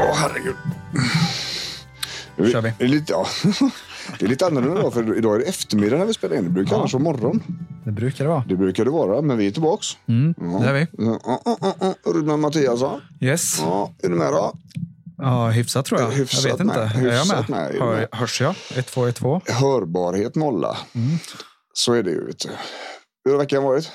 Åh, herregud. kör vi. Det är lite, ja. det är lite annorlunda idag, för idag är det eftermiddag när vi spelar in. Det brukar annars vara morgon. Det brukar det vara. Det brukar det vara, men vi är tillbaks. Mm, Ja. det är vi. Ja, ja, ja, ja. Ruben Mattiasson. Yes. Ja, är du med då? Ja, hyfsat tror jag. Hyfsat jag vet inte. med. Är jag Hyfsat med? med, Hör, med? hörs jag? 1, 2, 1, 2. Hörbarhet nolla. Mm. Så är det ju. Vet du. Hur har veckan varit?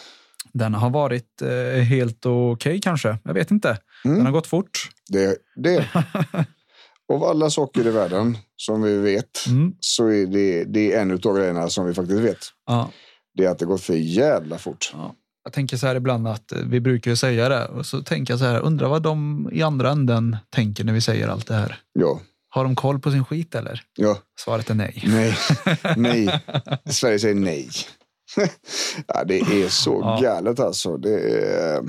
Den har varit eh, helt okej kanske. Jag vet inte. Mm. Den har gått fort. Det, det. Av alla saker i världen som vi vet Mm. så är det, det är en av grejerna som vi faktiskt vet. Ja. Det är att det går för jävla fort. Ja. Jag tänker så här ibland att eh, vi brukar ju säga det och så tänker jag så här, undrar vad de i andra änden tänker när vi säger allt det här. Ja, Har de koll på sin skit eller? ja, Svaret är nej. nej, nej. Sverige säger nej. ja, det är så Ja. galet alltså. Det är,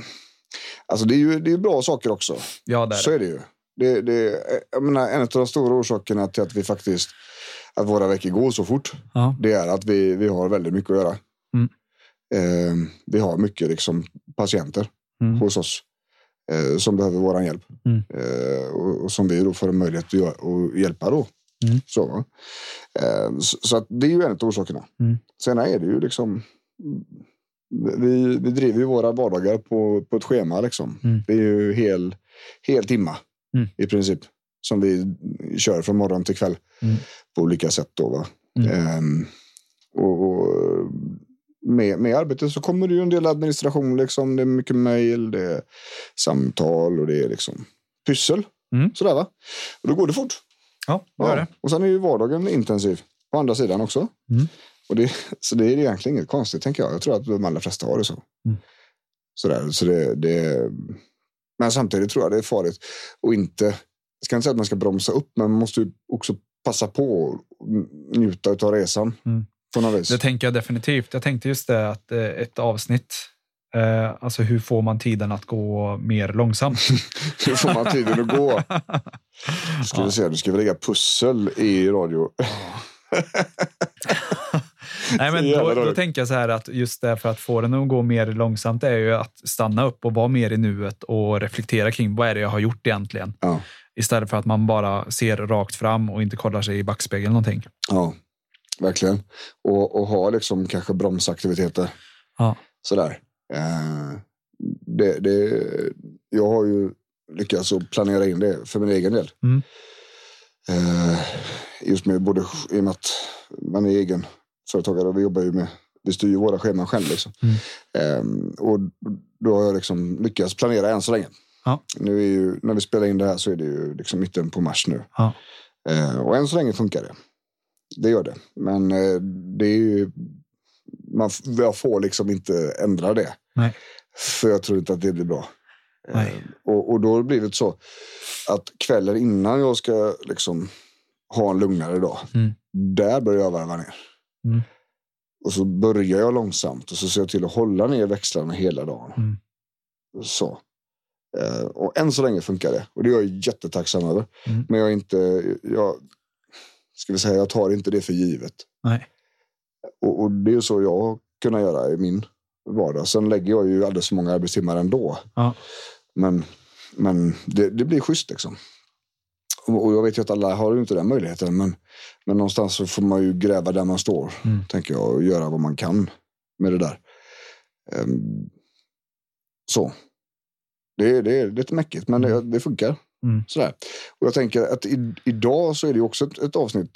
alltså det är ju det är bra saker också. Ja, där. Så är det ju. Det, det, jag menar, en av de stora orsakerna till att vi faktiskt att våra veckor går så fort. Ja. Det är att vi, vi har väldigt mycket att göra. Mm. Eh, vi har mycket liksom, patienter Mm. hos oss eh, som behöver vår hjälp. Mm. Eh, och, och som vi då får en möjlighet att, att hjälpa. Då. Mm. Så, eh, så, så att det är ju en av orsakerna. Mm. Sen är det ju liksom vi, vi driver ju våra vardagar på, på ett schema. Liksom. Mm. Det är ju hel, hel timma Mm. i princip. Som vi kör från morgon till kväll Mm. på olika sätt. Då, va? Mm. Ehm, och, och med, med arbetet så kommer det ju en del administration. Liksom. Det är mycket mejl, det är samtal och det är liksom pyssel. Mm. Sådär va. Och då går det fort. Ja, det gör det. Och sen är ju vardagen intensiv på andra sidan också. Och det, så det är egentligen inget konstigt tänker jag. Jag tror att de allra flesta har det så. Mm. Sådär, så det, det, men samtidigt tror jag det är farligt att inte, jag ska inte säga att man ska bromsa upp, men man måste ju också passa på och njuta av resan. Mm. På något vis. Det tänker jag definitivt. Jag tänkte just det att eh, ett avsnitt, eh, alltså hur får man tiden att gå mer långsamt? Hur får man tiden att gå? Ska vi se, nu ska vi lägga pussel i radio. Nej, men då, då tänker jag så här att just det för att få den att gå mer långsamt är ju att stanna upp och vara mer i nuet och reflektera kring vad är det jag har gjort egentligen? Ja, Istället för att man bara ser rakt fram och inte kollar sig i backspegeln någonting. ja verkligen. Och, och ha liksom kanske bromsaktiviteter. Ja. Sådär. Eh, det, det, jag har ju lyckats att planera in det för min egen del. Mm. Eh, just med både i och med att man är egen företagare och vi jobbar ju med, vi styr ju våra scheman själv. Liksom. Mm. Eh, och då har jag liksom lyckats planera än så länge. Ja. Nu är ju, när vi spelar in det här så är det ju liksom mitten på mars nu. Ja. Eh, och än så länge funkar det. Det gör det. Men eh, det är ju, man, jag får liksom inte ändra det. Nej. För jag tror inte att det blir bra. Nej. Eh, och, och då har det blivit så att kvällen innan jag ska liksom ha en lugnare dag. Mm. Där börjar jag varva ner. Mm. Och så börjar jag långsamt och så ser jag till att hålla ner växlarna hela dagen. Mm. Så. Eh, och än så länge funkar det. Och det är jag jättetacksam över. Mm. Men jag är inte, jag, ska vi säga, jag tar inte det för givet. Nej. Och, och det är så jag har kunnat göra i min vardag. Sen lägger jag ju alldeles för många arbetstimmar ändå. Ja. Men, men det, det blir schysst liksom. Och, jag vet ju att alla har ju inte den möjligheten. Men, men någonstans så får man ju gräva där man står. Mm. Tänker jag. Och göra vad man kan med det där. Ehm, så. Det, är- det är lite mäckigt men det, det funkar. Mm. Sådär. Och jag tänker att i, idag så är det också ett, ett avsnitt.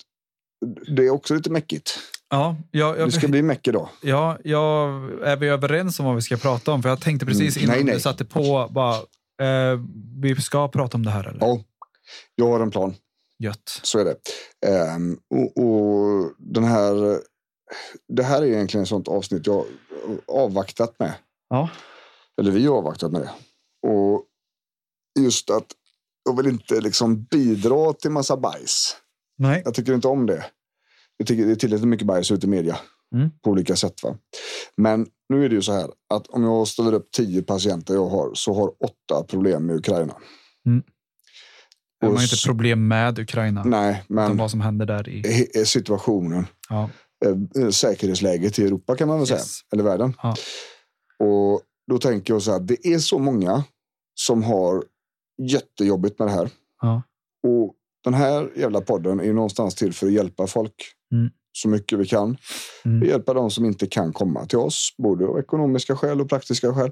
Det är också lite mäckigt. Ja, jag, jag, Det ska bli mäck idag. ja, jag, är vi överens om vad vi ska prata om? För jag tänkte precis Mm, innan nej, nej. du satte på, bara, eh, vi ska prata om det här eller? Ja, jag har en plan. Gött. Så är det. Um, och, och, den här, det här är egentligen ett sånt avsnitt jag avvaktat med. Ja. Eller vi har avvaktat med det. Och just att jag vill inte liksom bidra till massa bajs. Nej. Jag tycker inte om det. Jag tycker det är tillräckligt mycket bajs ute i media. Mm. På olika sätt. Va? Men nu är det ju så här att om jag ställer upp tio patienter jag har så har åtta problem med Ukraina. Det Och har inte problem med Ukraina. Nej, Utan men vad som händer där i... situationen. Ja. eh, säkerhetsläget i Europa kan man väl säga. Yes. Eller världen. Ja. Och då tänker jag så här, det är så många som har jättejobbigt med det här. Ja. Och den här jävla podden är någonstans till för att hjälpa folk Mm. Så mycket vi kan. Mm. Vi hjälper de som inte kan komma till oss, både av ekonomiska skäl och praktiska skäl.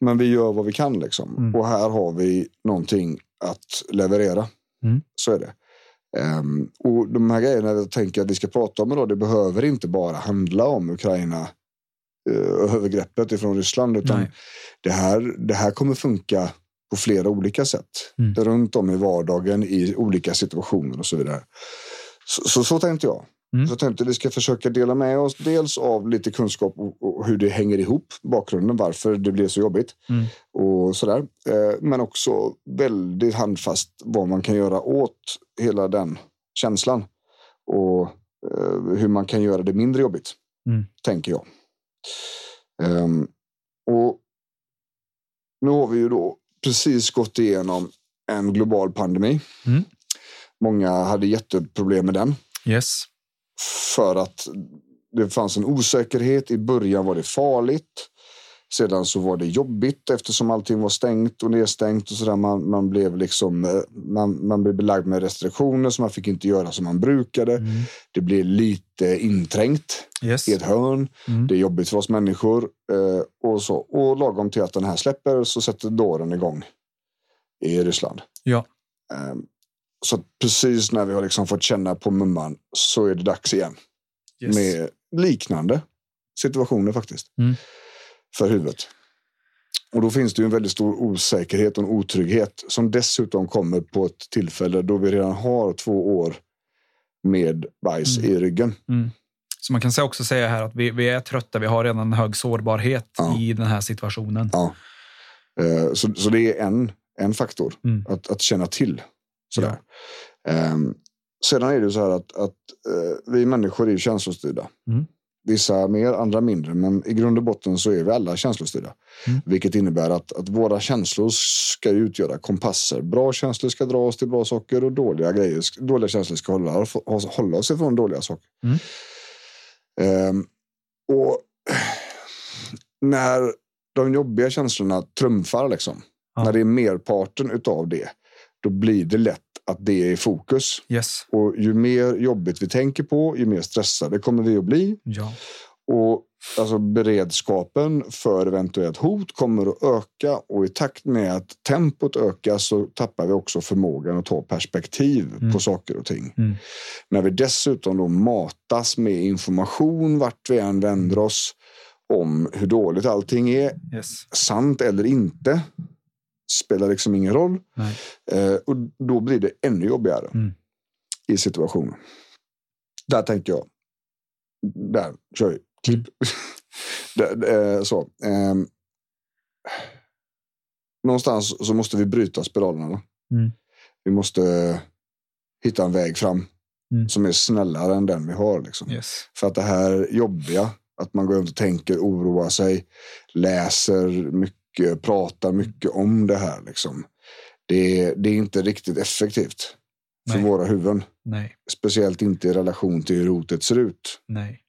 Men vi gör vad vi kan liksom. Mm. Och här har vi någonting att leverera. Mm. Så är det. Ehm, och de här grejerna jag tänker att vi ska prata om idag, det behöver inte bara handla om Ukraina uh, övergreppet ifrån Ryssland, utan Nej. det här, det här kommer funka på flera olika sätt. Mm. Runt om i vardagen i olika situationer och så vidare. Så, så, så tänkte jag. Mm. Så jag tänkte vi ska försöka dela med oss dels av lite kunskap och, hur det hänger ihop, bakgrunden, varför det blev så jobbigt Mm. och sådär. Eh, men också väldigt handfast vad man kan göra åt hela den känslan och eh, hur man kan göra det mindre jobbigt, Mm. tänker jag. Ehm, och nu har vi ju då precis gått igenom en global pandemi. Mm. Många hade jätteproblem med den Yes. För att det fanns en osäkerhet. I början var det farligt. Sedan så var det jobbigt eftersom allting var stängt och nedstängt och sådär. Man, man blev liksom eh, man, man blev belagd med restriktioner så man fick inte göra som man brukade. Mm. Det blev lite inträngt Yes. i ett hörn. Mm. Det är jobbigt för oss människor eh, och så. Och lagom till att den här släpper så sätter dåren igång i Ryssland. Ja. Så precis när vi har liksom fått känna på mumman så är det dags igen Yes. med liknande situationer faktiskt. Mm. För huvudet. Och då finns det ju en väldigt stor osäkerhet och en otrygghet som dessutom kommer på ett tillfälle då vi redan har två år med bajs Mm. i ryggen. Mm. Så man kan också säga här att vi, vi är trötta. Vi har redan en hög sårbarhet Ja. i den här situationen. Ja. Eh, Så, så det är en, en faktor Mm. att, att känna till. Sådär. Ehm, sedan är det så här att, att eh, vi människor är känslostyrda. Mm. Vissa mer, andra mindre. Men i grund och botten så är vi alla känslostyrda. Mm. Vilket innebär att, att våra känslor ska utgöra kompasser. Bra känslor ska dra oss till bra saker och dåliga, grejer, dåliga känslor ska hålla, hålla oss ifrån dåliga saker. Mm. Ehm, och när de jobbiga känslorna trumfar, liksom, Ja. när det är merparten utav det, då blir det lätt att det är i fokus. Yes. Och ju mer jobbigt vi tänker på, ju mer stressade kommer vi att bli. Ja. Och alltså beredskapen för eventuellt hot kommer att öka och i takt med att tempot ökar så tappar vi också förmågan att ta perspektiv Mm. på saker och ting. Mm. När vi dessutom då matas med information vart vi än vänder oss om hur dåligt allting är, Yes. sant eller inte, spelar liksom ingen roll. Eh, och då blir det ännu jobbigare Mm. i situationen. Där tänker jag. Där kör vi. Klipp. Där, eh, så. ehm. någonstans så måste vi bryta spiralerna. Mm. Vi måste hitta en väg fram Mm. som är snällare än den vi har. Liksom. Yes. För att det här jobbiga, att man går runt och tänker, oroar sig, läser mycket, pratar mycket om det här. Liksom. Det, är, det är inte riktigt effektivt för Nej. våra huvuden. Nej. Speciellt inte i relation till hur hotet ser ut. Nej.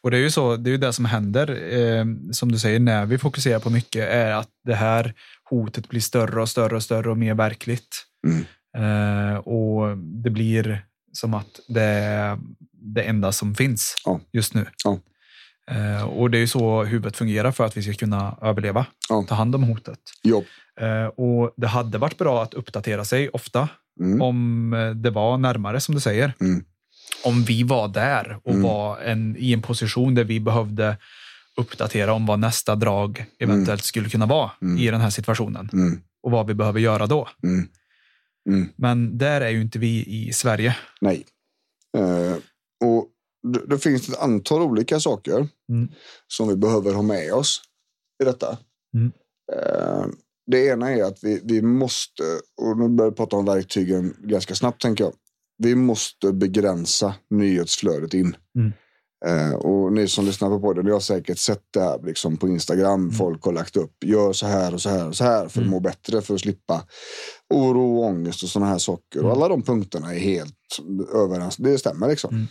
Och det är ju så, det är ju det som händer, eh, som du säger, när vi fokuserar på mycket, är att det här hotet blir större och större och större och mer verkligt. Mm. Eh, och det blir som att det är det enda som finns Ja. just nu. Ja. Eh, och det är ju så huvudet fungerar för att vi ska kunna överleva, Ja. ta hand om hotet. Jobb. Eh, och det hade varit bra att uppdatera sig ofta Mm. om eh, det var närmare som du säger. Mm. Om vi var där och Mm. var en, i en position där vi behövde uppdatera om vad nästa drag eventuellt skulle kunna vara Mm. i den här situationen Mm. och vad vi behöver göra då. Mm. Mm. Men där är ju inte vi i Sverige. Nej. Eh, och det, det finns ett antal olika saker Mm. som vi behöver ha med oss i detta. Mm. Eh, det ena är att vi, vi måste, och nu börjar jag prata om verktygen ganska snabbt tänker jag. Vi måste begränsa nyhetsflödet in. Mm. Eh, och ni som lyssnar på podden, ni har säkert sett det här liksom på Instagram. Folk har lagt upp, gör så här och så här och så här för att Mm. må bättre, för att slippa oro och ångest och sådana här saker. Mm. Och alla de punkterna är helt överens. Det stämmer liksom.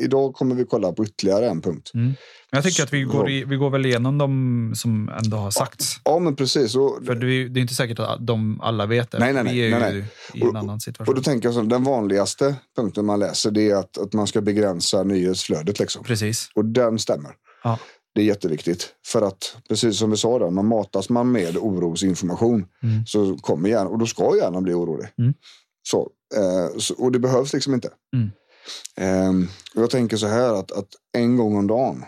Idag kommer vi kolla på ytterligare en punkt. Mm. Jag tycker att vi går, i, vi går väl igenom de som ändå har sagts. Ja, men precis. Och, För det är, det är inte säkert att de alla vet det. Nej, nej, nej, vi är nej, ju nej. i en Och- annan och situation. då tänker jag så, den vanligaste punkten man läser det är att, att man ska begränsa nyhetsflödet. Liksom. Precis. Och den stämmer. Ja. Det är jätteviktigt. För att, precis som vi sa, där, man matas man med orosinformation Mm. så kommer hjärnan, och då ska hjärnan bli orolig. Mm. Så, eh, så, och det behövs liksom inte. Mm. Eh, och jag tänker så här att, att en gång om dagen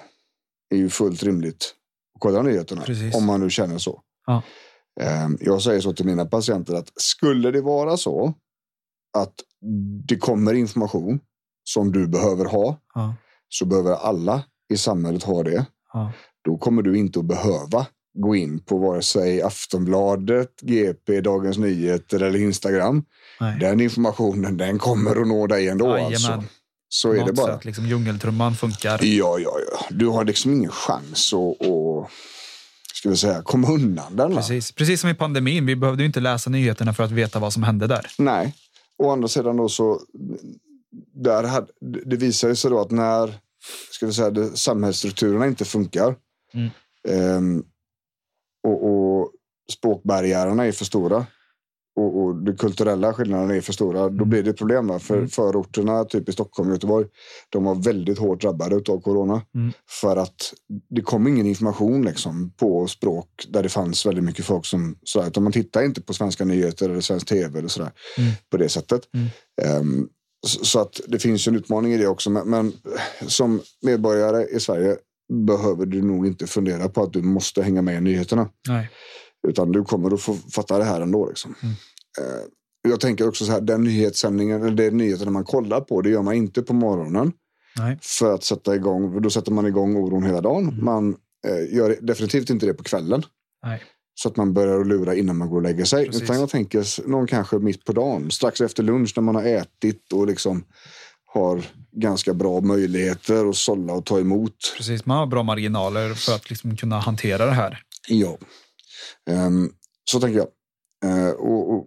är ju fullt rimligt att kolla nyheterna. Precis. Om man nu känner så. Ja. Eh, jag säger så till mina patienter att skulle det vara så att det kommer information som du behöver ha Ja. så behöver alla i samhället ha det. Ja. Då kommer du inte att behöva gå in på vare sig Aftonbladet, GP, Dagens Nyheter eller Instagram. Nej. Den informationen den kommer att nå dig ändå. Alltså. Så På är det bara. sätt, liksom, djungeltrumman funkar. Ja, ja, ja. Du har liksom ingen chans att, att ska vi säga, komma undan den. Precis. Precis som i pandemin. Vi behövde ju inte läsa nyheterna för att veta vad som hände där. Nej. Å andra sidan då så där hade, det visar ju sig då att när ska vi säga, det, samhällsstrukturerna inte funkar Mm. ehm, och, och språkbarriärerna är för stora och, och de kulturella skillnaderna är för stora, då Mm. blir det problem. Va? För Mm. förorterna, typ i Stockholm och Göteborg, de var väldigt hårt drabbade av corona. Mm. För att det kom ingen information liksom, på språk där det fanns väldigt mycket folk som... Sådär, utan man tittar inte på svenska nyheter eller svensk tv eller sådär, Mm. på det sättet. Mm. Ehm, så, så att det finns en utmaning i det också. Men, men som medborgare i Sverige behöver du nog inte fundera på att du måste hänga med i nyheterna. Nej. Utan du kommer att få fatta det här ändå. Liksom. Mm. Eh, jag tänker också så här, den nyhetssändningen, eller de nyheterna man kollar på, det gör man inte på morgonen Nej. för att sätta igång, då sätter man igång oron hela dagen. Mm. Man eh, gör definitivt inte det på kvällen. Nej. Så att man börjar lura innan man går och lägger sig. Precis. Utan jag tänker någon kanske mitt på dagen, strax efter lunch när man har ätit och liksom har ganska bra möjligheter att sålla och ta emot. Precis. Man har bra marginaler för att liksom kunna hantera det här. Ja. Ehm, så tänker jag. Eh, och, och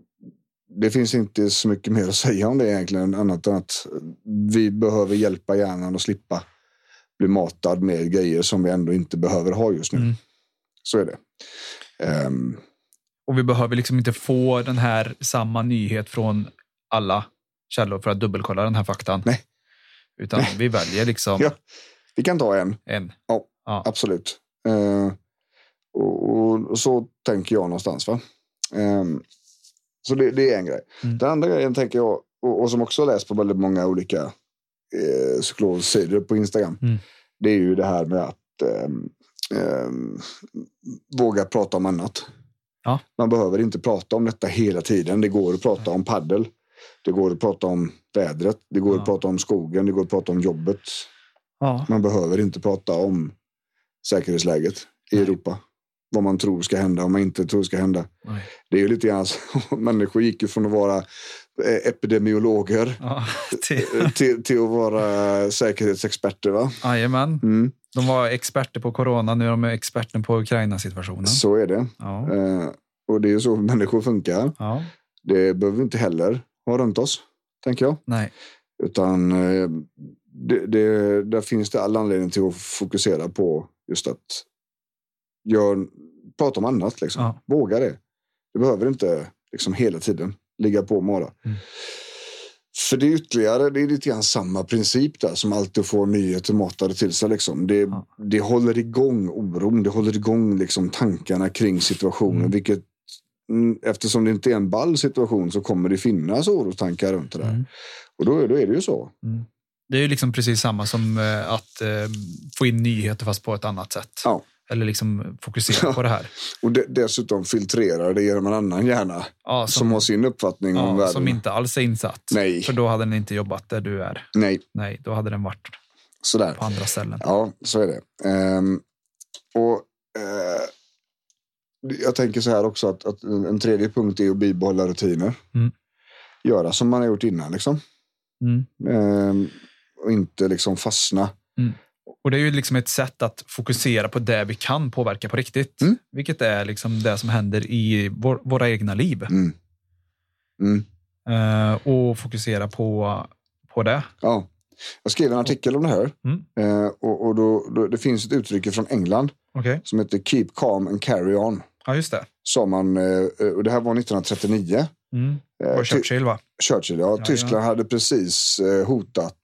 det finns inte så mycket mer att säga om det egentligen, annat än att vi behöver hjälpa hjärnan att slippa bli matad med grejer som vi ändå inte behöver ha just nu. Mm. Så är det. Ehm, Och vi behöver liksom inte få den här samma nyhet från alla källor för att dubbelkolla den här faktan. Nej. Utan vi väljer liksom Ja. vi kan ta en, en. Ja. Ja. absolut. Eh, och, och så tänker jag någonstans. Va? Ehm, så det, det är en grej. Mm. Den andra grejen tänker jag, och, och som också har läst på väldigt många olika eh, psykologsidor på Instagram. Mm. Det är ju det här med att ehm, ehm, våga prata om annat. Ja. Man behöver inte prata om detta hela tiden. Det går att prata om paddel. Det går att prata om vädret. Det går Ja. att prata om skogen. Det går att prata om jobbet. Ja. Man behöver inte prata om säkerhetsläget i Nej. Europa. Vad man tror ska hända och man inte tror ska hända. Nej. Det är ju lite grann så. Människor gick ju från att vara eh, epidemiologer Ja. eh, till, till att vara säkerhetsexperter. Va? Jajamän. Mm, De var experter på corona, nu är de experter på Ukraina-situationen. så är det. Ja. Eh, och det är ju så människor funkar. ja. Det behöver vi inte heller ha runt oss, tänker jag. Nej. Utan eh, det, det, där finns det all anledning till att fokusera på just att gör, prata om annat. Liksom. Ja. Våga det. Du behöver inte liksom, hela tiden ligga på och mala. Mm. För det är ytterligare, det är lite grann samma princip där som alltid får nyheter matade till sig. Liksom. Det, Ja. det håller igång oron, det håller igång liksom, tankarna kring situationen. Mm. Vilket, mm, eftersom det inte är en ball situation så kommer det finnas orostankar runt det där. Mm. Och då, då är det ju så. Det är ju liksom precis samma som eh, att eh, få in nyheter fast på ett annat sätt. Ja. Eller liksom fokusera på det här. Och de, dessutom filtrerar det genom en annan hjärna Ja, som, har sin uppfattning om ja, världen. som inte alls är insatt. Nej. För då hade den inte jobbat där du är. Nej, Nej, då hade den varit sådär. på andra ställen. Ja, så är det. Ehm, och eh, Jag tänker så här också att, att en tredje punkt är att bibehålla rutiner. Mm. Göra som man har gjort innan liksom. Mm. Ehm, och inte liksom fastna. Och det är ju liksom ett sätt att fokusera på det vi kan påverka på riktigt. Mm. Vilket är liksom det som händer i vår, våra egna liv. Mm. Mm. Eh, och fokusera på, på det. Ja. Jag skrev en artikel om det här. Eh, och och då, då, det finns ett uttryck från England Okej. som heter Keep calm and carry on. Ja, just det. Sa man, eh, och det här var 1939. Mm. Ty- Churchill va? Churchill, ja. Ja, Tyskland hade precis hotat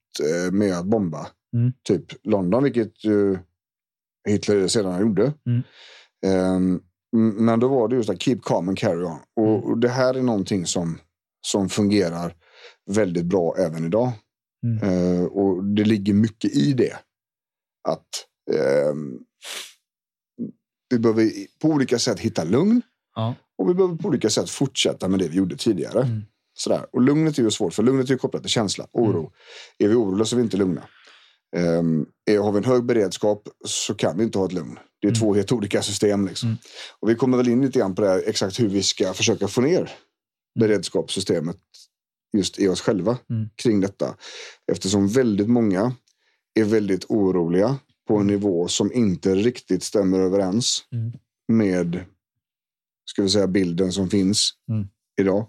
med att bomba Mm. typ London, vilket ju Hitler sedan gjorde. Mm. Ehm, m- men då var det just att keep calm and carry on. Och, Mm. och det här är någonting som, som fungerar väldigt bra även idag. Mm. Eh, och det ligger mycket i det. Att ehm, vi behöver på olika sätt hitta lugn. Ja. Och vi behöver på olika sätt fortsätta med det vi gjorde tidigare. Mm. Sådär. Och lugnet är ju svårt, för lugnet är ju kopplat till känsla, oro. Mm. Är vi oroliga så är vi inte lugna. Är, har vi en hög beredskap så kan vi inte ha ett lugn. Det är Mm. två helt olika system. Liksom. Mm. Och vi kommer väl in lite grann på det här, exakt hur vi ska försöka få ner beredskapssystemet just i oss själva Mm. kring detta. Eftersom väldigt många är väldigt oroliga på en nivå som inte riktigt stämmer överens Mm. med ska vi säga, bilden som finns Mm. idag.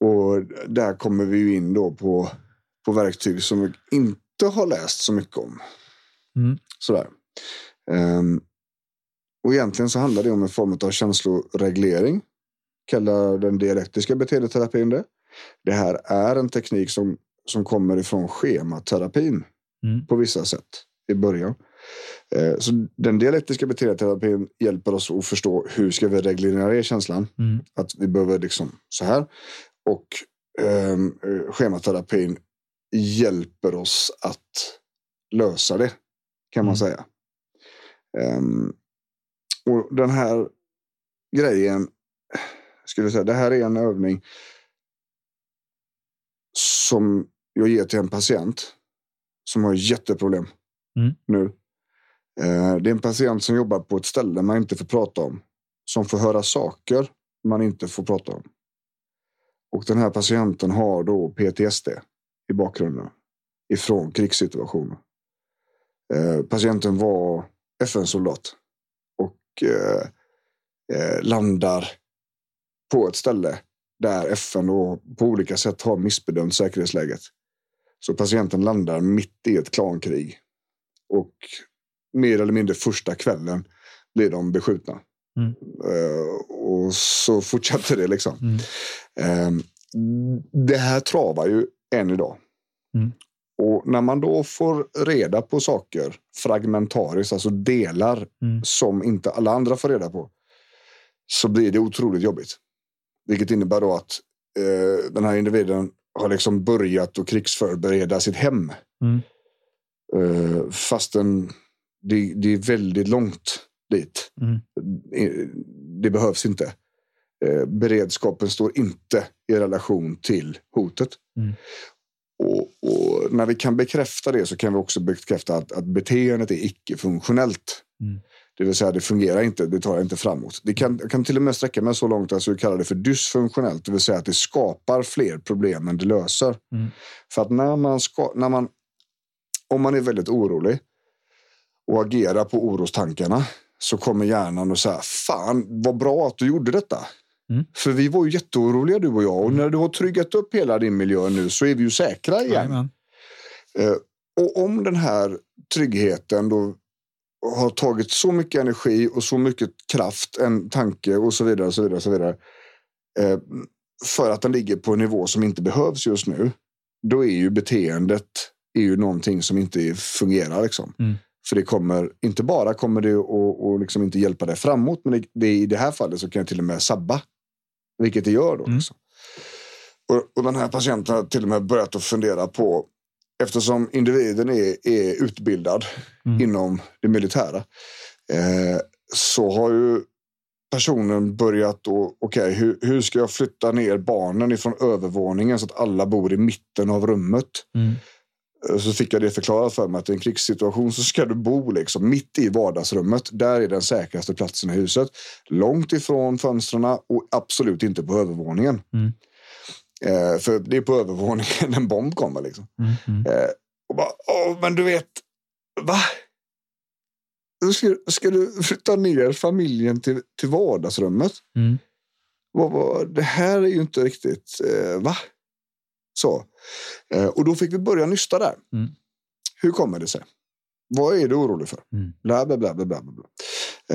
Och där kommer vi ju in då på, på verktyg som vi inte har läst så mycket om. Mm. Sådär. Ehm, och egentligen så handlar det om en form av känsloreglering. Kallar den dialektiska beteendeterapin det. Det här är en teknik som, som kommer ifrån schematerapin Mm. på vissa sätt i början. Eh, Så den dialektiska beteendeterapin hjälper oss att förstå hur ska vi reglera känslan. Mm. Att vi behöver liksom så här. Och ehm, eh, schematerapin hjälper oss att lösa det. Kan man Mm. säga. Ehm, och den här grejen. Skulle jag säga, det här är en övning. Som jag ger till en patient. Som har jätteproblem. Mm. Nu. Eh, det är en patient som jobbar på ett ställe man inte får prata om. Som får höra saker man inte får prata om. Och den här patienten har då PTSD i bakgrunden. Ifrån krigssituationer. Eh, patienten var FN-soldat. Och eh, eh, landar på ett ställe där FN då på olika sätt har missbedömt säkerhetsläget. Så patienten landar mitt i ett klankrig. Och mer eller mindre första kvällen blir de beskjutna. Mm. Och så fortsätter det liksom. Mm. Det här travar ju än idag. Mm. Och när man då får reda på saker fragmentariskt, alltså delar Mm. som inte alla andra får reda på, så blir det otroligt jobbigt. Vilket innebär då att eh, den här individen har liksom börjat att krigsförbereda sitt hem. Mm. Eh, fastän det, det är väldigt långt dit. Mm. Eh, Det behövs inte. Eh, beredskapen står inte i relation till hotet. Mm. Och, och när vi kan bekräfta det så kan vi också bekräfta att, att beteendet är icke-funktionellt. Mm. Det vill säga det fungerar inte, det tar inte framåt. Det kan, kan till och med sträcka mig så långt att vi kallar det för dysfunktionellt. Det vill säga att det skapar fler problem än det löser. Mm. För att när man, ska, när man om man är väldigt orolig och agerar på orostankarna så kommer hjärnan och säga fan vad bra att du gjorde detta. Mm. För vi var ju jätteoroliga du och jag och när du har tryggat upp hela din miljö nu så är vi ju säkra igen. Jajamän. Eh, och om den här tryggheten då har tagit så mycket energi och så mycket kraft, en tanke och så vidare. Och så vidare, och så vidare eh, för att den ligger på en nivå som inte behövs just nu. Då är ju beteendet är ju någonting som inte fungerar. Liksom. Mm. För det kommer, inte bara kommer det att och liksom inte hjälpa dig framåt, men det, det, i det här fallet så kan det till och med sabba. Vilket det gör då. Mm. Liksom. Och, och den här patienten har till och med börjat att fundera på eftersom individen är, är utbildad Mm. inom det militära eh, så har ju personen börjat då, okej, hur, hur ska jag flytta ner barnen ifrån övervåningen så att alla bor i mitten av rummet? Mm. Eh, Så fick jag det förklarat för mig att i en krigssituation så ska du bo liksom mitt i vardagsrummet. Där är den säkraste platsen i huset. Långt ifrån fönstren och absolut inte på övervåningen. Mm. Eh, för det är på övervåningen en bomb kommer. Liksom. Mm. Mm. Eh, och bara, Åh, men du vet, va? Ska, ska du flytta ner familjen till, till vardagsrummet? Mm. Vad, vad, det här är ju inte riktigt, eh, va? Så. Eh, och då fick vi börja nysta där. Mm. Hur kommer det sig? Vad är du orolig för? Mm. Bla, bla, bla, bla, bla, bla.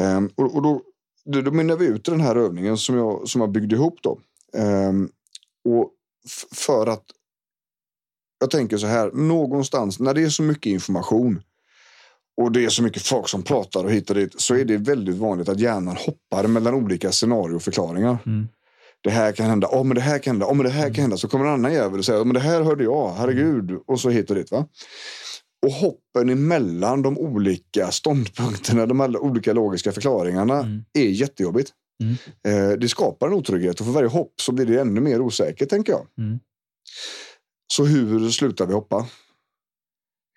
Ehm, och, och då, då, då mynnar vi ut den här övningen som jag, som jag byggde ihop då. Ehm, och för att jag tänker så här, någonstans när det är så mycket information och det är så mycket folk som pratar och hit och dit så är det väldigt vanligt att hjärnan hoppar mellan olika scenarioförklaringar. Mm. Det här kan hända, oh, men det här kan hända, oh, men det här kan hända. Så kommer en annan jävel och säger, oh, men det här hörde jag, herregud. Och så hit och dit. Va? Och hoppen emellan de olika ståndpunkterna, de olika logiska förklaringarna Mm. är jättejobbigt. Mm. Eh, det skapar en otrygghet och för varje hopp så blir det ännu mer osäkert, tänker jag. Mm. Så hur slutar vi hoppa?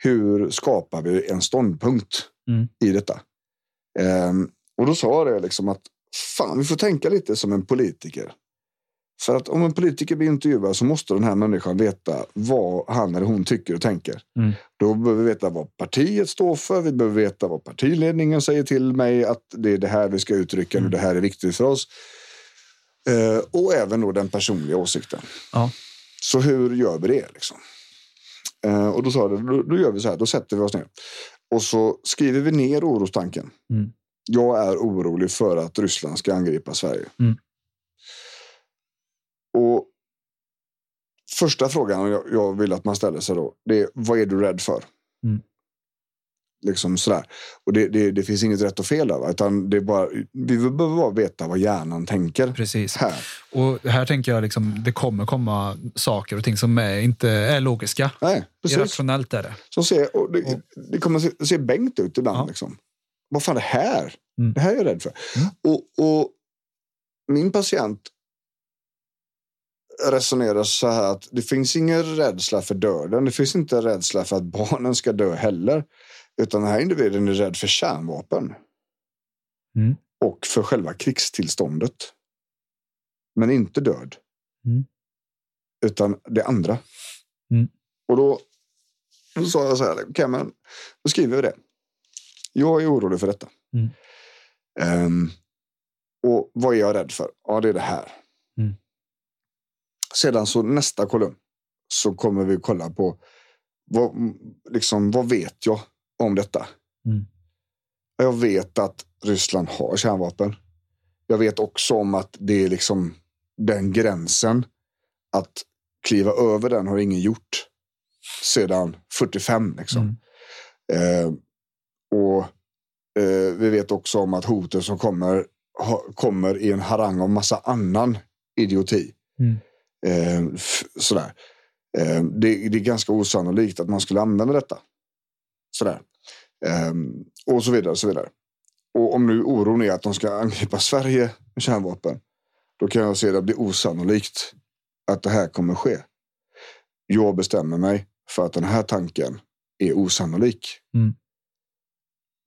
Hur skapar vi en ståndpunkt Mm. i detta? Ehm, och då sa jag liksom att fan, vi får tänka lite som en politiker. För att om en politiker blir intervjuad så måste den här människan veta vad han eller hon tycker och tänker. Mm. Då behöver vi veta vad partiet står för. Vi behöver veta vad partiledningen säger till mig att det är det här vi ska uttrycka nu. Det här är viktigt för oss. Eh, och även då den personliga åsikten. Ja. Så hur gör vi det? Liksom? Eh, och då sa jag, då, då gör vi så här, då sätter vi oss ner. Och så skriver vi ner orostanken. Mm. Jag är orolig för att Ryssland ska angripa Sverige. Mm. Och första frågan jag, jag vill att man ställer sig då, det är vad är du rädd för? Mm. Liksom sådär. Och det, det, det finns inget rätt och fel där, utan det är bara, vi behöver bara veta vad hjärnan tänker. Precis. Här. Och här tänker jag liksom, det kommer komma saker och ting som är, inte är logiska. Nej, precis. Irrationellt är det. Som ser, och det, det kommer se, se bänkt ut ibland. Ja. Liksom. Vad fan är det här? Mm. Det här är jag rädd för. Mm. Och, och min patient resonerar så här att det finns ingen rädsla för döden. Det finns inte rädsla för att barnen ska dö heller. Utan den här individen är rädd för kärnvapen. Mm. Och för själva krigstillståndet. Men inte död. Mm. Utan det andra. Mm. Och då, sa jag så här, okej men då skriver vi det. Jag är orolig för detta. Mm. Ehm, och vad är jag rädd för? Ja, det är det här. Sedan så nästa kolumn så kommer vi kolla på vad, liksom, vad vet jag om detta? Mm. Jag vet att Ryssland har kärnvapen. Jag vet också om att det är liksom den gränsen. Att kliva över den har ingen gjort sedan 45. Liksom. Mm. Eh, och eh, vi vet också om att hoten som kommer ha, kommer i en harang av massa annan idioti. Mm. Eh, sådär. Eh, det, det är ganska osannolikt att man skulle använda detta. Sådär. Eh, och så vidare. och så vidare. Och om nu oron är att de ska angripa Sverige med kärnvapen. Då kan jag se det bli osannolikt att det här kommer ske. Jag bestämmer mig för att den här tanken är osannolik. Mm.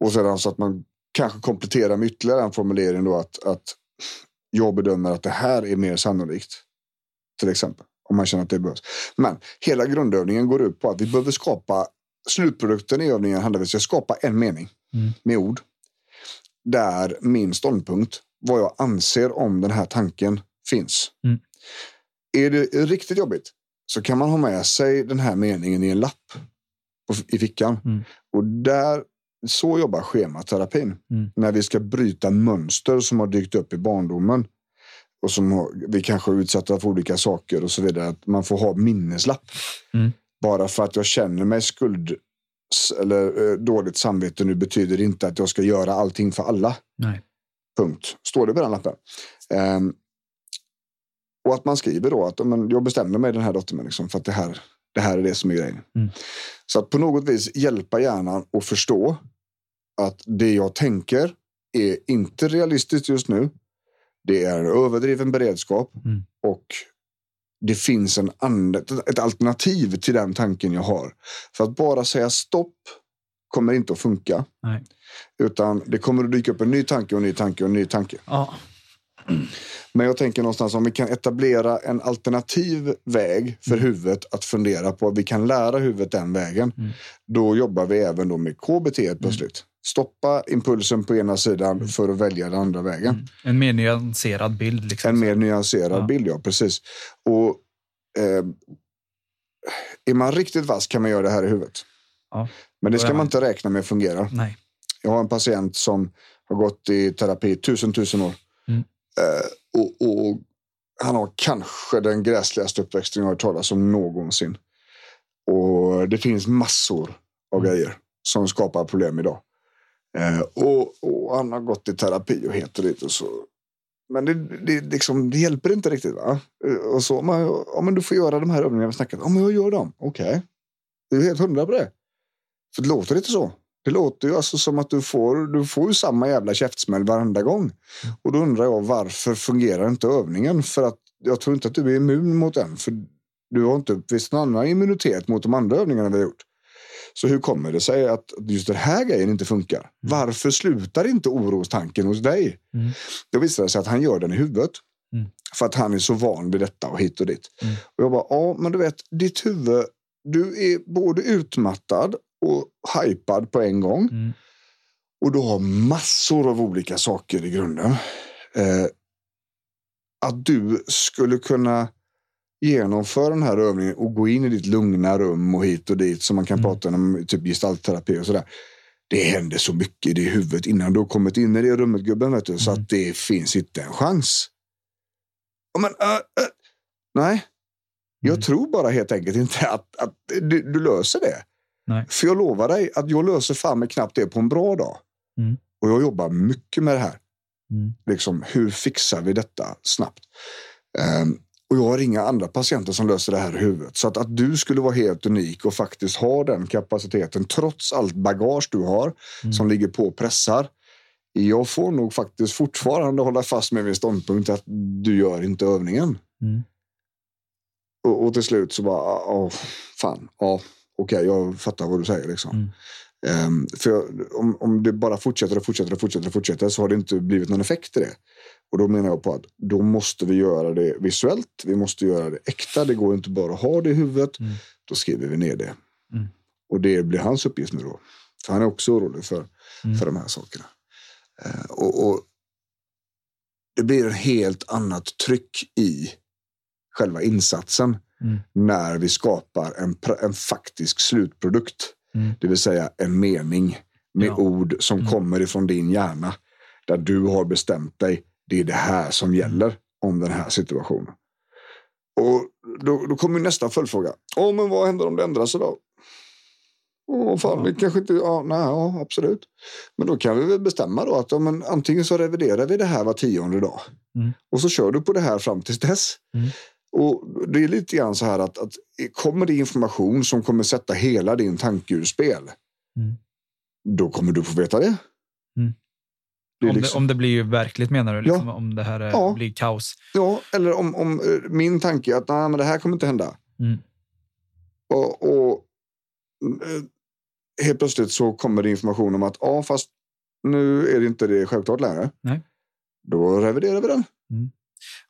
Och sedan så att man kanske kompletterar med ytterligare en formulering då att, att jag bedömer att det här är mer sannolikt. Till exempel. Om man känner att det behövs. Men hela grundövningen går ut på att vi behöver skapa slutprodukten i övningen handlar om att skapa en mening Mm. med ord. Där min ståndpunkt, vad jag anser om den här tanken finns. Mm. Är det riktigt jobbigt så kan man ha med sig den här meningen i en lapp i fickan. Mm. Och där, så jobbar schematerapin. Mm. När vi ska bryta mönster som har dykt upp i barndomen. Och som har, vi kanske är utsatta för olika saker och så vidare. Att man får ha minneslapp. Mm. Bara för att jag känner mig skuld eller eh, dåligt samvete nu betyder det inte att jag ska göra allting för alla. Nej. Punkt. Står det på den lappen. Ehm, och att man skriver då att men, jag bestämde mig den här datumen liksom, för att det här, Det här är det som är grejen. Mm. Så att på något vis hjälpa hjärnan att förstå att det jag tänker är inte realistiskt just nu. Det är en överdriven beredskap Mm. och det finns en ett alternativ till den tanken jag har. För att bara säga stopp kommer inte att funka. Nej. Utan det kommer att dyka upp en ny tanke och en ny tanke och en ny tanke. Ja. Men jag tänker någonstans om vi kan etablera en alternativ väg för huvudet att fundera på. Vi kan lära huvudet den vägen. Mm. Då jobbar vi även då med KBT plötsligt. Stoppa impulsen på ena sidan för att välja den andra vägen. Mm. En mer nyanserad bild. Liksom. En mer nyanserad Ja. bild, ja precis. Och eh, är man riktigt vass kan man göra det här i huvudet. Ja. Men det ska man- inte räkna med fungerar. Nej. Jag har en patient som har gått i terapi tusen, tusen år. Mm. Eh, och, och han har kanske den gräsligaste uppväxten jag har hört talas om någonsin. Och det finns massor av Mm. grejer som skapar problem idag. Eh, och, och han har gått i terapi och heter lite så. Men det, det, liksom, det hjälper inte riktigt. va? Eh, och så, man, ja, men du får göra de här övningarna vi snackat om. Ja, jag gör dem. Okej. Du är helt hundra på det. För det låter inte så. Det låter ju alltså som att du får, du får ju samma jävla käftsmäll varenda gång. Och då undrar jag varför fungerar inte övningen? För att jag tror inte att du är immun mot den. För du har inte uppvisat någon annan immunitet mot de andra övningarna vi har gjort. Så hur kommer det sig att just den här grejen inte funkar? Varför slutar inte orostanken hos dig? Mm. Då visar det sig att han gör den i huvudet. Mm. För att han är så van vid detta och hit och dit. Mm. Och jag bara, ja men du vet, ditt huvud, du är både utmattad och hypad på en gång. Mm. Och du har massor av olika saker i grunden. Eh, att du skulle kunna genomföra den här övningen och gå in i ditt lugna rum och hit och dit som man kan Mm. prata om typ gestaltterapi och sådär. Det händer så mycket i det huvudet innan du har kommit in i det rummet gubben vet du, så Mm. att det finns inte en chans. Men, äh, äh, nej, jag Mm. tror bara helt enkelt inte att, att du, du löser det. Nej. För jag lovar dig att jag löser fan med knappt det på en bra dag. Mm. Och jag jobbar mycket med det här. Mm. Liksom, hur fixar vi detta snabbt? Ehm, och jag har inga andra patienter som löser det här i huvudet. Så att, att du skulle vara helt unik och faktiskt ha den kapaciteten trots allt bagage du har Mm. som ligger på och pressar. Jag får nog faktiskt fortfarande hålla fast med min ståndpunkt att du gör inte övningen. Mm. Och, och till slut så bara, åh, fan, ja, okej, jag fattar vad du säger liksom. Mm. Ehm, för om, om det bara fortsätter och fortsätter och fortsätter och fortsätter så har det inte blivit någon effekt i det. Och då menar jag på att då måste vi göra det visuellt. Vi måste göra det äkta. Det går inte bara att ha det i huvudet. Mm. Då skriver vi ner det. Mm. Och det blir hans uppgift nu då. För han är också orolig för, Mm. för de här sakerna. Eh, och, och det blir ett helt annat tryck i själva insatsen Mm. när vi skapar en, en faktisk slutprodukt. Mm. Det vill säga en mening med Ja. ord som Mm. kommer ifrån din hjärna. Där du har bestämt dig. Det är det här som gäller om den här situationen. Och då, då kommer nästa följdfråga. Åh, men vad händer om det ändrar sig då? Åh, fan, det kanske inte... Ja, nej, ja, absolut. Men då kan vi väl bestämma då att ja, men, antingen så reviderar vi det här var tionde dag. Mm. Och så kör du på det här fram tills dess. Mm. Och det är lite grann så här att, att kommer det information som kommer sätta hela din tanke ur spel. Mm. Då kommer du få veta det. Mm. det Om, det, liksom, om det blir verkligt menar du? Liksom, Om det här är, Ja. blir kaos? ja, eller om, om eh, min tanke är att nej, men det här kommer inte hända. Mm. Och, och eh, helt plötsligt så kommer det information om att ja, fast nu är det inte det självklart längre. Nej. Då reviderar vi den.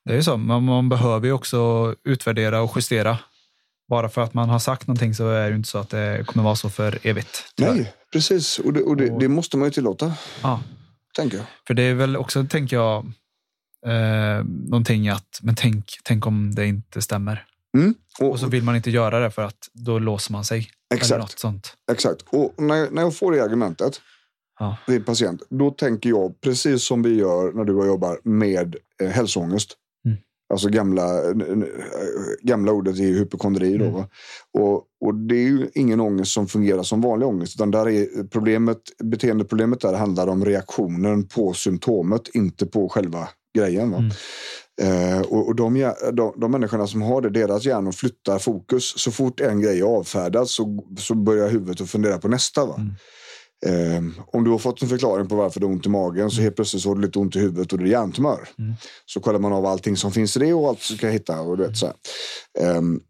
Det är ju så. Man, man behöver ju också utvärdera och justera. Bara för att man har sagt någonting så är det ju inte så att det kommer vara så för evigt. tyvärr. Nej, precis. Och, det, och det, det måste man ju tillåta, Ja. tänker jag. För det är väl också, tänker jag, eh, någonting att, men tänk, tänk om det inte stämmer. Mm. Och, Och så vill man inte göra det för att då låser man sig. Eller exakt. något sånt. exakt. Och när, när jag får det argumentet Ja. vid patient, då tänker jag precis som vi gör när du och jag jobbar med eh, hälsoångest. Mm. Alltså gamla, gamla ordet är hypokondri. Då, Mm. Och, och det är ju ingen ångest som fungerar som vanlig ångest. Utan där är problemet, beteendeproblemet där handlar om reaktionen på symptomet, inte på själva grejen. Mm. Eh, och och de, de, de människorna som har det, deras hjärnor flyttar fokus. Så fort en grej är avfärdad så, så börjar huvudet att fundera på nästa. Va? Eh, om du har fått en förklaring på varför du har ont i magen så helt plötsligt så har du lite ont i huvudet och du är hjärntumör. Så kollar man av allting som finns i det och allt som ska hitta. Och du vet, så. Ehm,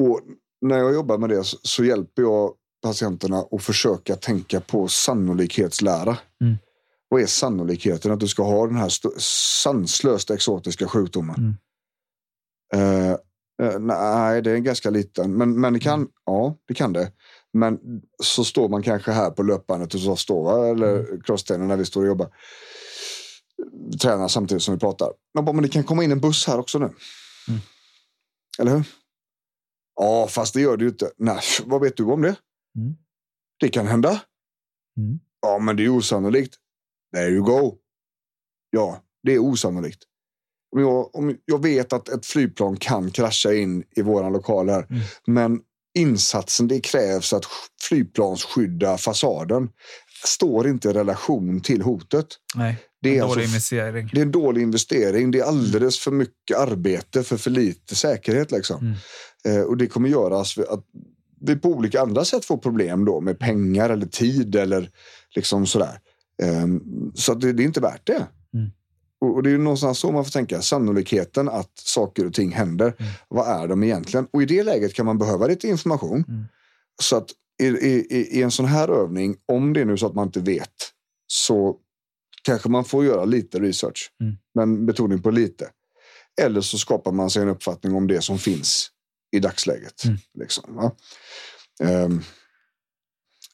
och när jag jobbar med det så, så hjälper jag patienterna att försöka tänka på sannolikhetslära. Mm. Vad är sannolikheten att du ska ha den här st- sanslöst exotiska sjukdomen? Eh, eh, nej, det är ganska liten. Men, men det kan, ja, det kan det. Men så står man kanske här på löpbandet och så står eller crosstrainer när vi står och jobbar. Tränar samtidigt som vi pratar. Man bara, men det kan komma in en buss här också nu. Eller hur? Ja, fast det gör det ju inte. Nej, vad vet du om det? Mm. Det kan hända. Mm. Ja, men det är osannolikt. There you go. Ja, det är osannolikt. Om jag, om jag vet att ett flygplan kan krascha in i våra lokaler, Mm. men insatsen det krävs att sk- flygplansskydda fasaden står inte i relation till hotet. Nej, Det är en alltså dålig f- investering. Det är en dålig investering. Det är alldeles för mycket arbete för för lite säkerhet. Liksom. Mm. Eh, och det kommer göra att vi på olika andra sätt får problem då med pengar eller tid eller liksom sådär. Eh, så det, det är inte värt det. Mm. Och, det är ju någonstans så man får tänka. Sannolikheten att saker och ting händer. Mm. Vad är de egentligen? Och i det läget kan man behöva lite information. Mm. Så att i, i, i- en sån här övning, om det är nu så att man inte vet, så kanske man får göra lite research. Mm. Men betoning på lite. Eller så skapar man sig en uppfattning om det som finns i dagsläget. Mm. Liksom? Ehm,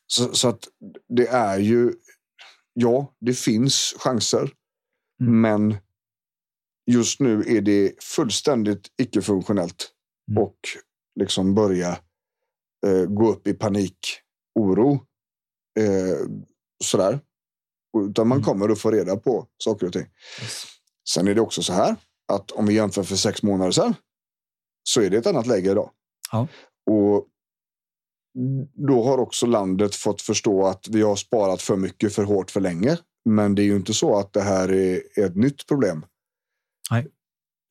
så, så att det är ju, ja, det finns chanser. Mm. Men just nu är det fullständigt icke-funktionellt. Mm. Och liksom börja eh, gå upp i panik, oro. Eh, sådär. Utan man Mm. kommer att få reda på saker och ting. Yes. Sen är det också så här att om vi jämför för sex månader sedan så är det ett annat läge idag. Ja. Och då har också landet fått förstå att vi har sparat för mycket för hårt för länge. Men det är ju inte så att det här är är ett nytt problem. Nej.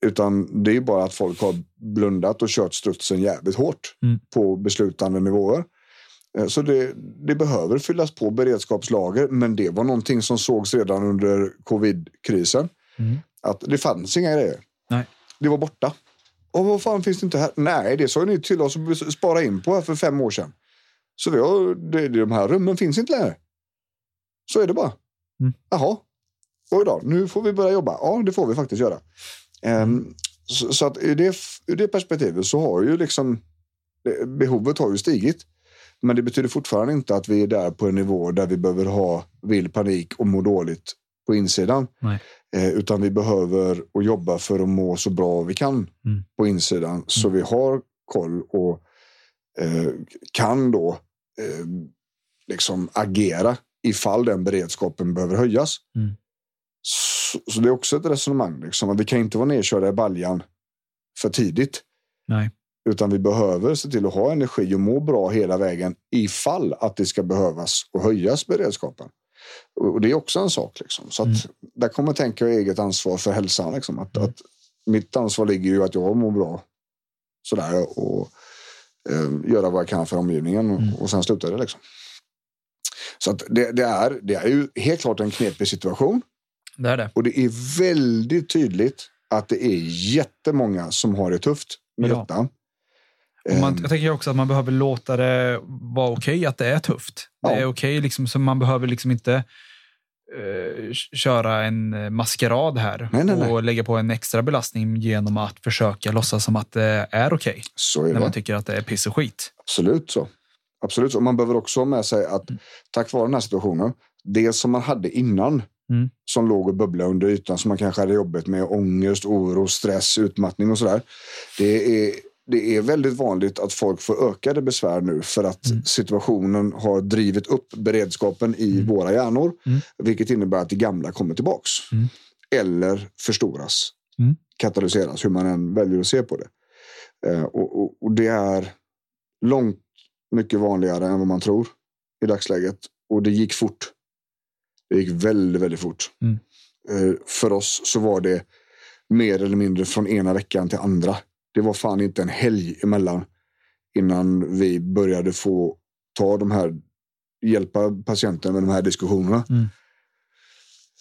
Utan det är bara att folk har blundat och kört strutsen jävligt hårt Mm. på beslutande nivåer. Eh, Så det, det behöver fyllas på beredskapslager, men det var någonting som sågs redan under covid-krisen. Mm. Att det fanns inga grejer. Nej. Det var borta. Och vad fan finns det inte här? Nej, det sa ni till oss att spara in på här för fem år sedan. Så vi har, det, de här rummen finns inte längre. Så är det bara. Mm. Jaha. Oj då, nu får vi börja jobba. Ja, det får vi faktiskt göra. Ehm, så, så att ur det, ur det perspektivet så har ju liksom eh, behovet har ju stigit. Men det betyder fortfarande inte att vi är där på en nivå där vi behöver ha vild panik och må dåligt på insidan. Eh, utan vi behöver och jobba för att må så bra vi kan Mm. på insidan. Så vi har koll och eh, kan då eh, liksom agera ifall den beredskapen behöver höjas. Mm. Så, så det är också ett resonemang. Liksom, att vi kan inte vara nedkörda i baljan för tidigt. Nej. Utan vi behöver se till att ha energi och må bra hela vägen ifall att det ska behövas och höjas beredskapen. Och det är också en sak. Liksom. Så att Mm. där kommer jag tänka eget ansvar för hälsan. Liksom. Att, Mm. att mitt ansvar ligger ju att jag mår bra sådär och eh, göra vad jag kan för omgivningen Mm. och sen slutar det. Liksom. Så det, det, är, det är ju helt klart en knepig situation Det är det. och det är väldigt tydligt att det är jättemånga som har det tufft med Ja. detta. Och man, Ehm, jag tänker också att man behöver låta det vara okej att det är tufft. Det Ja. är okej, liksom, så man behöver liksom inte eh, köra en maskerad här Nej, nej, nej. och lägga på en extra belastning genom att försöka låtsas som att det är okej är när man tycker att det är piss och skit. Absolut så. Absolut. Och Man behöver också ha med sig att tack vare den här situationen, det som man hade innan Mm. som låg och bubblade under ytan som man kanske hade jobbat med ångest, oro, stress, utmattning och sådär. Det är, det är väldigt vanligt att folk får ökade besvär nu för att Mm. situationen har drivit upp beredskapen i våra hjärnor. Mm. Vilket innebär att det gamla kommer tillbaks. Mm. Eller förstoras. Mm. Katalyseras, hur man än väljer att se på det. Eh, och, och, och det är långt mycket vanligare än vad man tror i dagsläget. Och det gick fort. Det gick väldigt, väldigt fort. Mm. Eh, för oss så var det mer eller mindre från ena veckan till andra. Det var fan inte en helg emellan innan vi började få ta de här, hjälpa patienten med de här diskussionerna. Mm.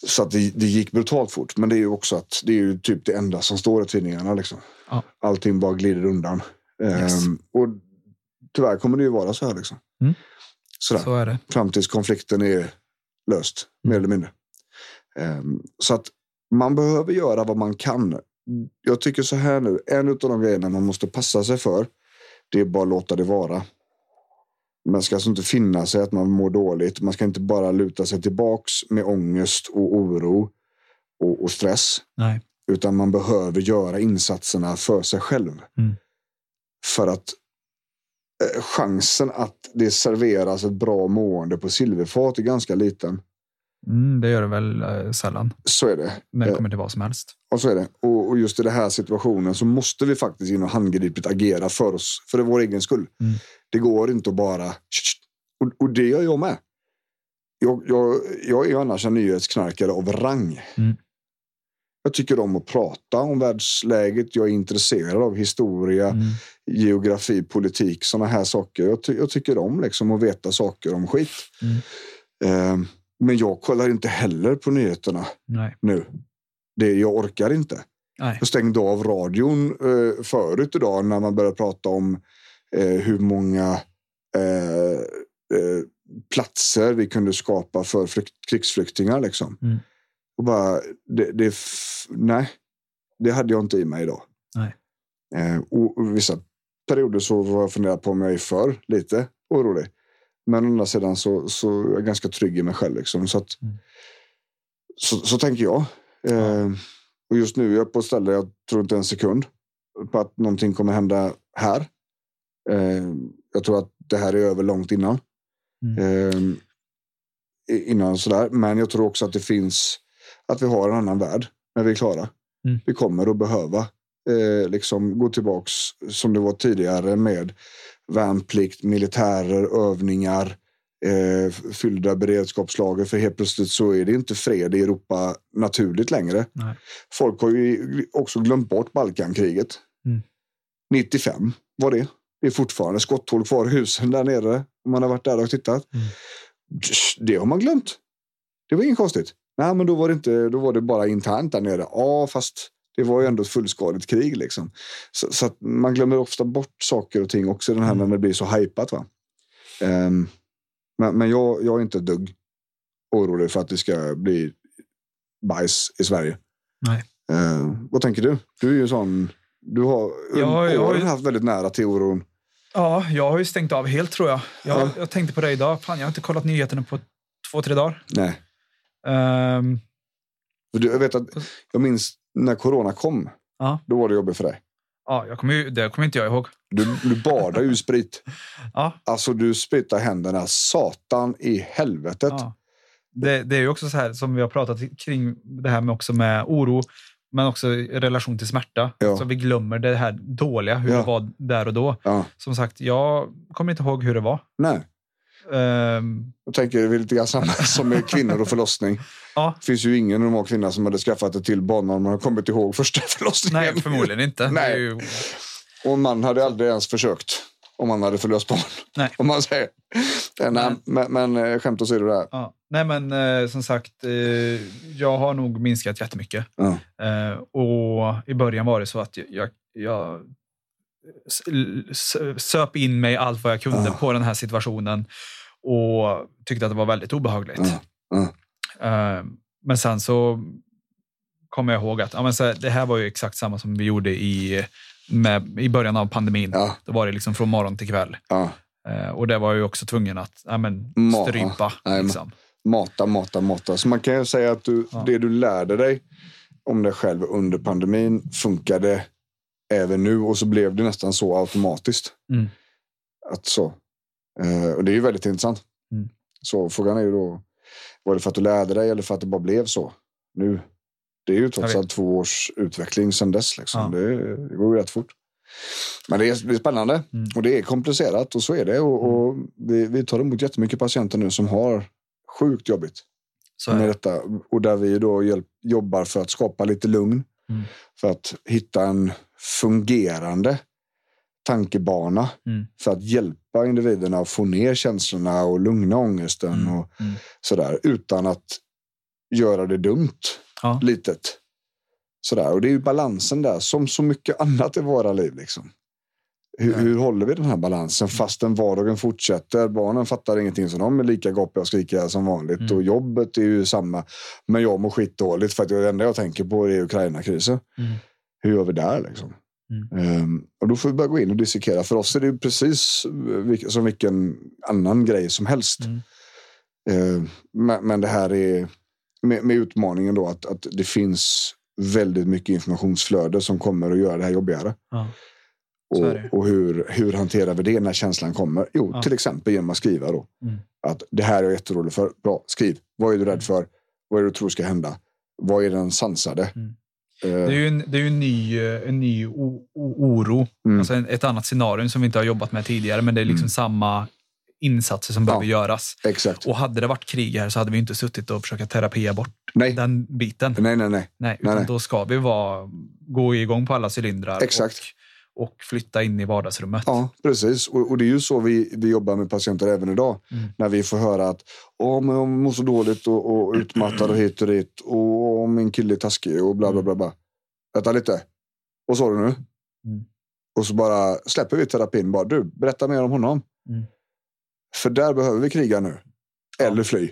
Så att det, det gick brutalt fort. Men det är ju också att det är ju typ det enda som står i tidningarna. Liksom. Ja. Allting bara glider undan. Yes. Ehm, och tyvärr kommer det ju vara så här. Liksom. Mm. Sådär. Så är det. Fram tills konflikten är löst, mer eller mindre. Ehm, så att man behöver göra vad man kan. Jag tycker så här nu, en av de grejerna man måste passa sig för, det är bara att låta det vara. Man ska alltså inte finna sig att man mår dåligt. Man ska inte bara luta sig tillbaks med ångest och oro och, och stress. Nej. Utan man behöver göra insatserna för sig själv. Mm. För att chansen att det serveras ett bra mående på silverfat är ganska liten. Mm, det gör det väl eh, sällan. Så är det. Men det Eh. kommer till vad som helst. Och så är det. Och, och just i den här situationen så måste vi faktiskt in och handgripligt agera för oss, för vår egen skull. Mm. Det går inte att bara... Och, och det gör jag med. Jag, jag, jag är annars en nyhetsknarkare av rang. Mm. Jag tycker om att prata om världsläget. Jag är intresserad av historia, Mm. geografi, politik, sådana här saker. Jag, ty, jag tycker om liksom att veta saker om skit. Mm. Eh, men jag kollar inte heller på nyheterna Nej. nu. Det, jag orkar inte. Nej. Jag stängde av radion eh, förut idag när man började prata om eh, hur många eh, eh, platser vi kunde skapa för flykt, krigsflyktingar. Liksom. Mm. Och bara, det, det, nej, det hade jag inte i mig idag. Nej. Eh, och, och vissa perioder så var jag funderat på om jag är för lite orolig. Men å andra sidan så, så är jag ganska trygg i mig själv. Liksom. Så, att, Mm. så, så tänker jag. Eh, och just nu är jag på ett ställe, jag tror inte en sekund på att någonting kommer hända här. Eh, jag tror att det här är över långt innan. Mm. Eh, i- innan sådär. Men jag tror också att det finns, att vi har en annan värld när vi är klara. Mm. Vi kommer att behöva eh, liksom gå tillbaks som det var tidigare med värnplikt, militärer, övningar, eh, fyllda beredskapslager. För helt plötsligt så är det inte fred i Europa naturligt längre. Nej. Folk har ju också glömt bort Balkankriget. Mm. 95 var det. Det är fortfarande skotthål kvar i husen där nere. Om man har varit där och tittat. Mm. Det har man glömt. Det var inget konstigt. Nej, men då var det, inte, då var det bara internt där nere. Ja, fast det var ju ändå ett fullskaligt krig. Liksom. Så, så man glömmer ofta bort saker och ting också den här Mm. när det blir så hajpat. Va? Ehm, men men jag, jag är inte ett dugg orolig för att det ska bli bajs i Sverige. Nej. Ehm, vad tänker du? Du är ju sån... Du har Ja, jag har ju- haft väldigt nära till oron. Ja, jag har ju stängt av helt tror jag. Jag, Ja. jag tänkte på det idag. Fan, jag har inte kollat nyheterna på två, tre dagar. Nej. För du, jag, vet att, jag minns när corona kom. Ja. Då var det jobbigt för dig. ja, jag kommer ju, det kommer inte jag ihåg. Du, du badade ju sprit. Ja, Alltså du spritade händerna satan i helvetet. ja. Det, det är ju också så här som vi har pratat kring det här med också med oro, men också i relation till smärta. Ja. Så vi glömmer det här dåliga, hur Ja. det var där och då. Ja. Som sagt, jag kommer inte ihåg hur det var. Nej, Ehm, jag tänker det är lite grann samma som med kvinnor och förlossning. ja, Det finns ju ingen normal kvinna som hade skaffat ett till barn om man har kommit ihåg första förlossningen. nej, förmodligen inte. Nej. ju, Och en man hade aldrig ens försökt om man hade förlöst barn. Nej. Om man säger. Eh, Nej, men, men eh, skämt åsido där. ja. Nej, men eh, som sagt, eh, jag har nog minskat jättemycket. Ja. Eh, och i början var det så att jag, jag, jag söp in mig allt vad jag kunde Ja. på den här situationen och tyckte att det var väldigt obehagligt. Ja. Eh, men sen så kommer jag ihåg att ja, men så här, det här var ju exakt samma som vi gjorde i, med, i början av pandemin. Ja, Då var det liksom från morgon till kväll. ja. Eh, och det var ju också tvungen att ja, men, strypa. Nej, liksom. Mata, mata, mata. Så man kan ju säga att du, Ja. det du lärde dig om dig själv under pandemin funkade även nu och så blev det nästan så automatiskt. Mm. Att så. Eh, och det är ju väldigt intressant. Mm. Så frågan är ju då, var det för att du lärde dig eller för att det bara blev så? Nu, det är ju trots allt två års utveckling sedan dess. Liksom. Ja. Det, det går ju rätt fort. Men det är, det är spännande Mm. och det är komplicerat och så är det. Och, och vi, vi tar emot jättemycket patienter nu som har sjukt jobbigt Så med det. detta. Och där vi då hjälp, jobbar för att skapa lite lugn. Mm. För att hitta en fungerande tankebana Mm. för att hjälpa individerna att få ner känslorna och lugna ångesten Mm. och Mm. sådär utan att göra det dumt Ja. litet. Sådär. Och det är ju balansen där som så mycket annat i våra liv. Liksom. Hur, hur håller vi den här balansen fastän vardagen fortsätter? Barnen fattar ingenting så de är lika gappiga och skrikiga som vanligt Mm. och jobbet är ju samma. Men jag mår skitdåligt för att det enda jag tänker på är Ukraina-krisen. Mm. Hur gör vi där liksom? Mm. Ehm, och då får vi börja gå in och dissekera. För oss är det precis som vilken annan grej som helst. Mm. Ehm, men, men det här är med, med utmaningen då att, att det finns väldigt mycket informationsflöde som kommer att göra det här jobbigare. Ja. Och, och hur, hur hanterar vi det när känslan kommer? Jo, Ja. till exempel genom att skriva då. Mm. Att det här är jag jätteorolig för. Bra, skriv. Vad är du rädd för? Vad är det du tror ska hända? Vad är den sansade? Mm. Eh, Det är ju en, det är en ny, eh, en ny o, o, oro. Mm. Alltså ett annat scenario som vi inte har jobbat med tidigare, men det är liksom Mm. samma insatser som behöver göras. Exakt. Och hade det varit krig här så hade vi inte suttit och försökt terapia bort Nej. den biten. nej, nej, nej. Nej, utan nej. då ska vi vara, gå igång på alla cylindrar Exakt. Och, och flytta in i vardagsrummet. Ja, precis. Och, och det är ju så vi, vi jobbar med patienter även idag. Mm. När vi får höra att Åh, men jag mår så dåligt och, och utmattad och hit och dit. Och min kille är taskig och bla bla bla. bla. Vänta lite. Vad sa du nu? Mm. Och så bara släpper vi terapin. Bara, du, berätta mer om honom. Mm. För där behöver vi kriga nu. Eller fly.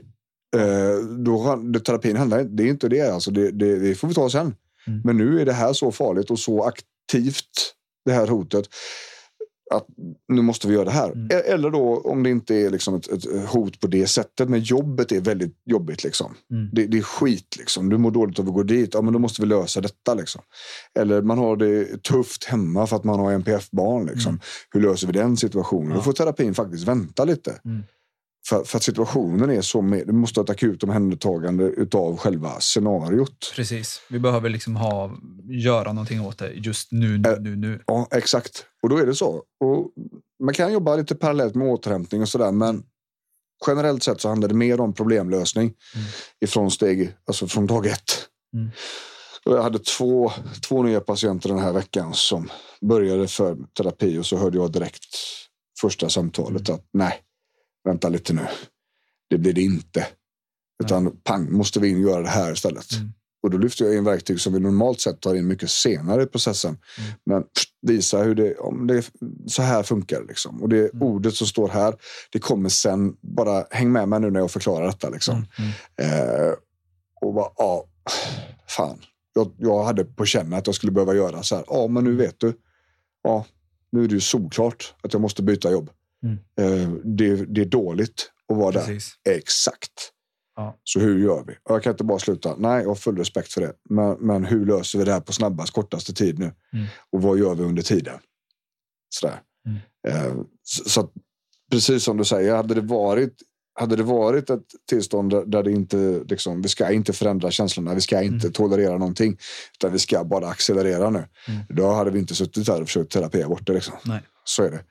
Eh, då, det, terapin handlar det är inte det. Alltså det, det, det får vi ta sen. Mm. Men nu är det här så farligt och så aktivt, det här hotet, att nu måste vi göra det här. Mm. E- Eller då om det inte är liksom ett, ett hot på det sättet, men jobbet är väldigt jobbigt. Liksom. Mm. Det, det är skit. Liksom. Du mår dåligt av att gå dit. Ja, men då måste vi lösa detta. Liksom. Eller man har det tufft hemma för att man har NPF-barn. Liksom. Mm. Hur löser vi den situationen? Ja. Då får terapin faktiskt vänta lite. Mm. För, för att situationen är så med, du måste ha ett akut omhändertagande utav själva scenariot. Precis. Vi behöver liksom ha, göra någonting åt det just nu, nu, Äh. nu, nu. Ja, exakt. Och då är det så. Och man kan jobba lite parallellt med återhämtning och sådär, men generellt sett så handlar det mer om problemlösning Mm. ifrån steg, alltså från dag ett. Mm. Jag hade två, två nya patienter den här veckan som började för terapi och så hörde jag direkt första samtalet att nej, vänta lite nu. Det blir det inte. Utan pang, måste vi in göra det här istället. Mm. Och då lyfter jag in verktyg som vi normalt sett tar in mycket senare i processen. Mm. Men visa hur det, om det så här funkar. Liksom. Och det Mm. ordet som står här, det kommer sen. Bara häng med mig nu när jag förklarar detta. Liksom. Mm. Mm. Eh, och bara, ja, fan. Jag, jag hade på känn att jag skulle behöva göra så här. Ja, men nu vet du. Ja, nu är det ju solklart att jag måste byta jobb. Mm. Eh, det, det är dåligt att vara där. Precis. Exakt. Ja. Så hur gör vi? Jag kan inte bara sluta. Nej, jag har full respekt för det. Men, men hur löser vi det här på snabbast, kortaste tid nu? Mm. Och vad gör vi under tiden? Sådär. Mm. Eh, så, så precis som du säger, hade det varit hade det varit ett tillstånd där, det inte, liksom, vi ska inte förändra känslorna, vi ska inte Mm. tolerera någonting, utan vi ska bara accelerera nu. Mm. Då hade vi inte suttit här och försökt terapia bort det. Liksom. Nej. Så är det.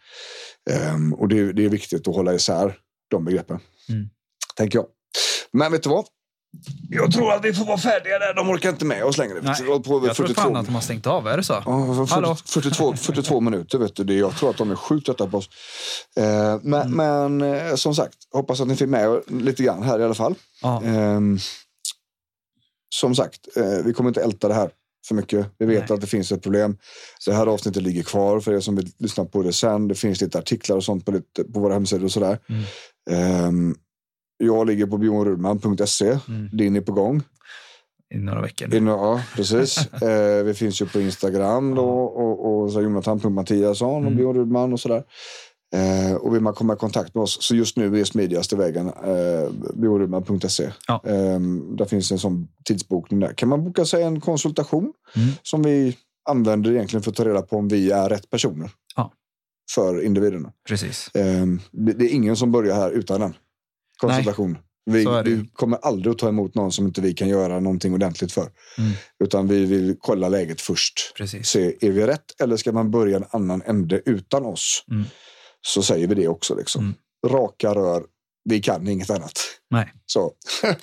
Ehm, och det, är- det är viktigt att hålla isär de begreppen. Mm. Tänker jag. Men vet du vad? Jag tror att vi får vara färdiga där. De orkar inte med oss längre. Nej, Jag tror 42, fan att de har stängt av, är det så? Ja, Hallå? 40, 42, 42 minuter. Vet du. Jag tror att de är sjukt trötta på oss. Eh, men Mm. men eh, som sagt, hoppas att ni fick med er lite grann här i alla fall. Ja. Ehm, som sagt, eh, vi kommer inte älta det här för mycket. Vi vet Nej. att det finns ett problem. Det här avsnittet ligger kvar för er som vill lyssna på det sen. Det finns lite artiklar och sånt på, lite, på våra hemsidor och sådär. Mm. Jag ligger på bjornrudman.se. Mm. Din är på gång. I några veckor. In, ja, precis. eh, vi finns ju på Instagram då, och, och så Jonathan.Mattiasson och Mm. Björn Rudman och sådär. Eh, och vill man komma i kontakt med oss så just nu är smidigaste vägen eh, bjornrudman.se. Ja. Eh, där finns en sån tidsbokning där. Kan man boka sig en konsultation Mm. som vi använder egentligen för att ta reda på om vi är rätt personer Ja. för individerna. Precis. Eh, det, det är ingen som börjar här utan en konsultation. Vi, vi kommer aldrig att ta emot någon som inte vi kan göra någonting ordentligt för. Mm. Utan vi vill kolla läget först. Precis. Se, är vi rätt eller ska man börja en annan ände utan oss? Mm. Så säger vi det också. Liksom. Mm. Raka rör, vi kan inget annat. Nej, Så,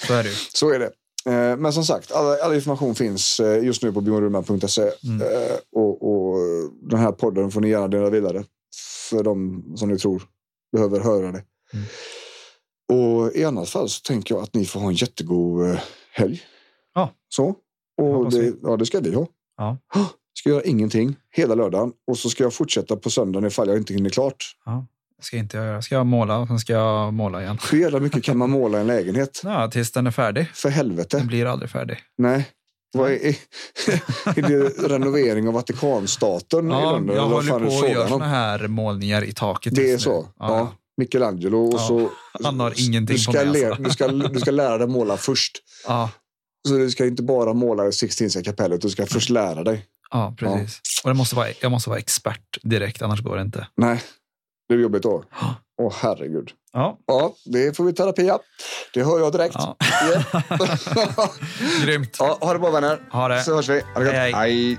så är det så är det. Eh, men som sagt, all, all information finns eh, just nu på bjornrudman.se. Mm. Eh, och, och den här podden får ni gärna dela vidare för de som ni tror behöver höra det. Mm. Och i annat fall så tänker jag att ni får ha en jättegod eh, helg. Ja. Så. Och det, ja, det ska vi ha. Ja. Ska göra ingenting hela lördagen och så ska jag fortsätta på söndagen ifall jag inte hinner klart. Ja. Ska inte jag göra. Ska jag måla och sen ska jag måla igen. Hur jävla mycket kan man måla en lägenhet? Ja, tills den är färdig. För helvete. Den blir aldrig färdig. Nej. Vad är, är det renovering av Vatikanstaten i Ja, London? jag håller på och gör såna här målningar i taket. Det är nu. så? Ja. Ja. Michelangelo och Ja. så... Han har ingenting du på ska, mig, le, alltså. du, ska, du ska lära dig måla först. Ja, Så du ska inte bara måla det Sixtinska kapellet, du ska först lära dig. ja precis. Och det måste vara, jag måste vara expert direkt, annars går det inte. Nej, det är jobbigt då. Ja. Åh herregud. Ja, Ja, det får vi terapi ja. Det hör jag direkt. ja. Ja. grymt. ja, ha det bra vänner. Ha det. Så hörs vi. Ha det gott. Hej, hej. hej.